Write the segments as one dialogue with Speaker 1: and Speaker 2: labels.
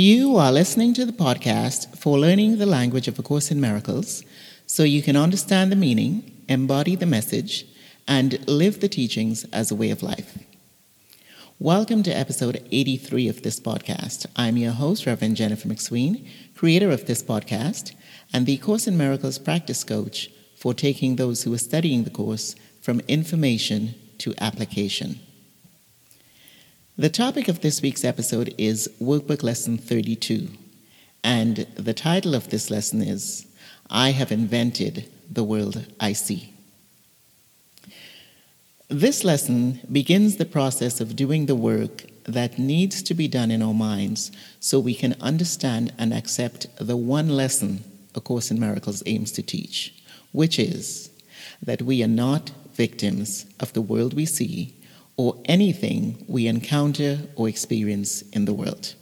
Speaker 1: You are listening to the podcast for learning the language of A Course in Miracles so you can understand the meaning, embody the message, and live the teachings as a way of life. Welcome to episode 83 of this podcast. I'm your host, Reverend Jennifer McSween, creator of this podcast, and the Course in Miracles practice coach for taking those who are studying the course from information to application. The topic of this week's episode is Workbook Lesson 32, and the title of this lesson is I Have Invented the World I See. This lesson begins the process of doing the work that needs to be done in our minds so we can understand and accept the one lesson A Course in Miracles aims to teach, which is that we are not victims of the world we see or anything we encounter or experience in the world.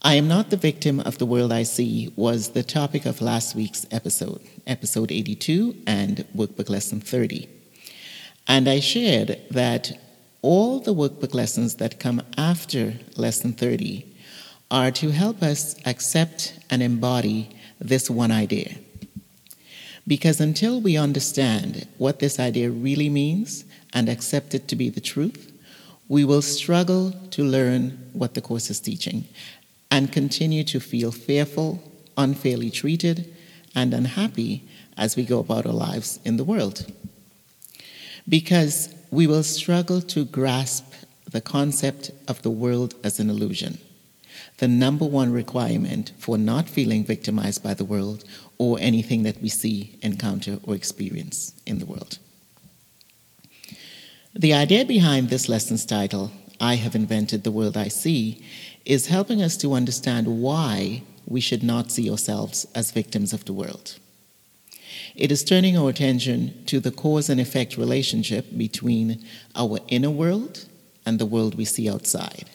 Speaker 1: I am not the victim of the world I see was the topic of last week's episode, episode 82 and workbook lesson 30. And I shared that all the workbook lessons that come after lesson 30 are to help us accept and embody this one idea. Because until we understand what this idea really means and accept it to be the truth, we will struggle to learn what the Course is teaching and continue to feel fearful, unfairly treated, and unhappy as we go about our lives in the world. Because we will struggle to grasp the concept of the world as an illusion the number one requirement for not feeling victimized by the world or anything that we see, encounter, or experience in the world. The idea behind this lesson's title, I Have Invented the World I See, is helping us to understand why we should not see ourselves as victims of the world. It is turning our attention to the cause and effect relationship between our inner world and the world we see outside.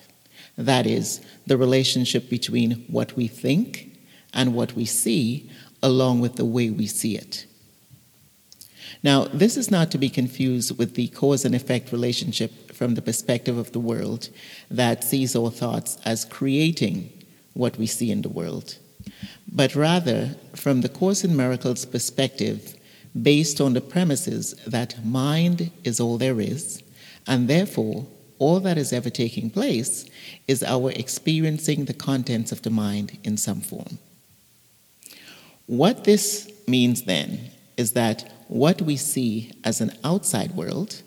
Speaker 1: That is, the relationship between what we think and what we see, along with the way we see it. Now, this is not to be confused with the cause and effect relationship from the perspective of the world that sees our thoughts as creating what we see in the world, but rather from the Course in Miracles perspective based on the premises that mind is all there is, and therefore all that is ever taking place is our experiencing the contents of the mind in some form. What this means then is that what we see as an outside world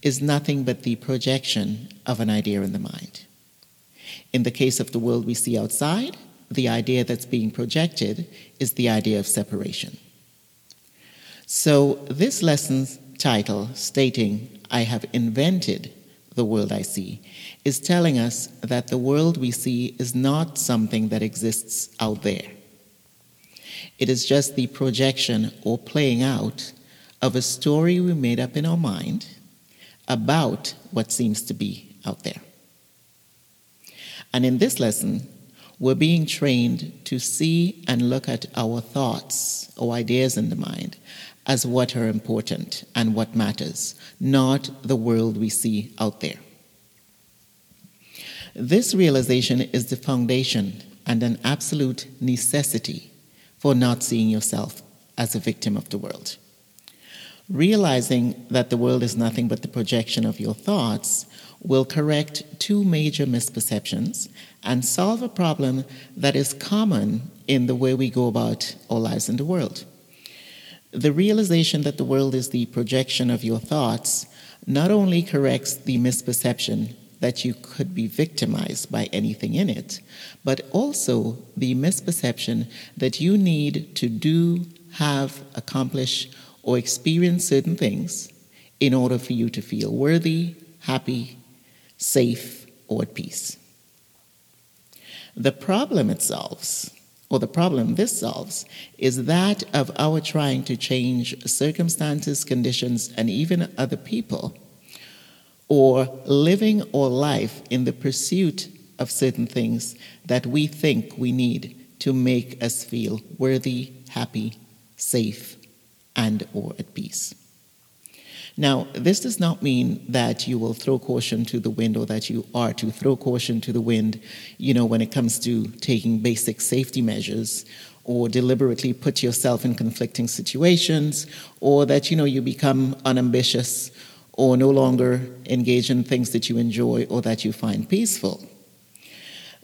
Speaker 1: is nothing but the projection of an idea in the mind. In the case of the world we see outside, the idea that's being projected is the idea of separation. So, this lesson's title, stating, I have invented the world I see, is telling us that the world we see is not something that exists out there. It is just the projection or playing out of a story we made up in our mind about what seems to be out there. And in this lesson, we're being trained to see and look at our thoughts or ideas in the mind as what are important and what matters, not the world we see out there. This realization is the foundation and an absolute necessity for not seeing yourself as a victim of the world. Realizing that the world is nothing but the projection of your thoughts will correct two major misperceptions and solve a problem that is common in the way we go about our lives in the world. The realization that the world is the projection of your thoughts not only corrects the misperception that you could be victimized by anything in it, but also the misperception that you need to do, have, accomplish, or experience certain things in order for you to feel worthy, happy, safe, or at peace. The problem it solves or the problem this solves, is that of our trying to change circumstances, conditions, and even other people, or living our life in the pursuit of certain things that we think we need to make us feel worthy, happy, safe, and or at peace. Now, this does not mean that you will throw caution to the wind or that you are to throw caution to the wind, you know, when it comes to taking basic safety measures or deliberately put yourself in conflicting situations or that, you know, you become unambitious or no longer engage in things that you enjoy or that you find peaceful.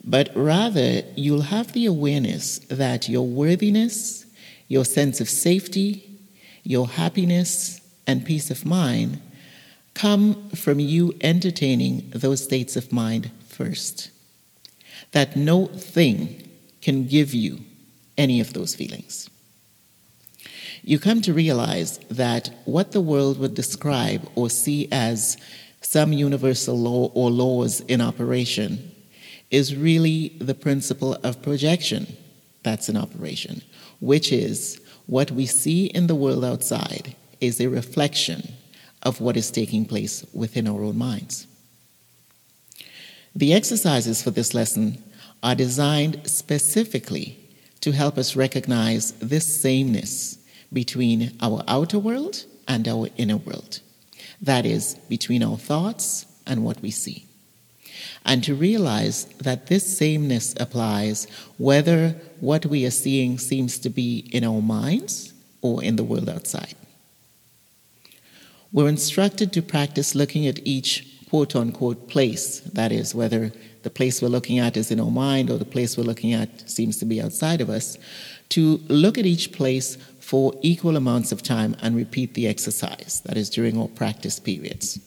Speaker 1: But rather, you'll have the awareness that your worthiness, your sense of safety, your happiness, and peace of mind come from you entertaining those states of mind first. That no thing can give you any of those feelings. You come to realize that what the world would describe or see as some universal law or laws in operation is really the principle of projection that's in operation, which is what we see in the world outside is a reflection of what is taking place within our own minds. The exercises for this lesson are designed specifically to help us recognize this sameness between our outer world and our inner world. That is, between our thoughts and what we see. And to realize that this sameness applies whether what we are seeing seems to be in our minds or in the world outside. We're instructed to practice looking at each quote unquote place, that is, whether the place we're looking at is in our mind or the place we're looking at seems to be outside of us, to look at each place for equal amounts of time and repeat the exercise, that is, during our practice periods.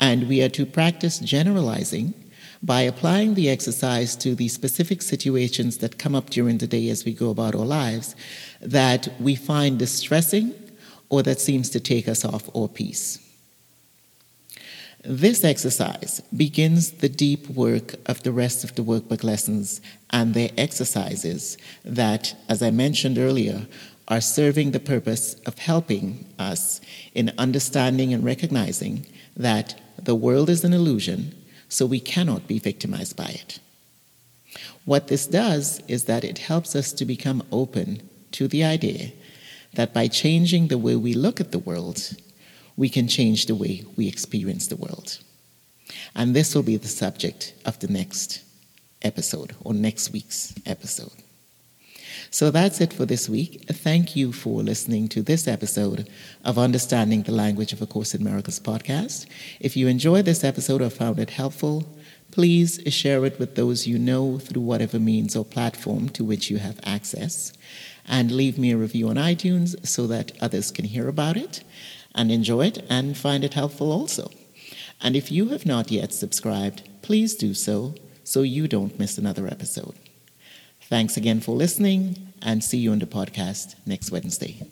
Speaker 1: And we are to practice generalizing by applying the exercise to the specific situations that come up during the day as we go about our lives that we find distressing or that seems to take us off our peace. This exercise begins the deep work of the rest of the workbook lessons and their exercises that, as I mentioned earlier, are serving the purpose of helping us in understanding and recognizing that the world is an illusion, so we cannot be victimized by it. What this does is that it helps us to become open to the idea that by changing the way we look at the world, we can change the way we experience the world. And this will be the subject of the next episode or next week's episode. So that's it for this week. Thank you for listening to this episode of Understanding the Language of A Course in Miracles podcast. If you enjoyed this episode or found it helpful, please share it with those you know through whatever means or platform to which you have access. And leave me a review on iTunes so that others can hear about it and enjoy it and find it helpful also. And if you have not yet subscribed, please do so so you don't miss another episode. Thanks again for listening and see you on the podcast next Wednesday.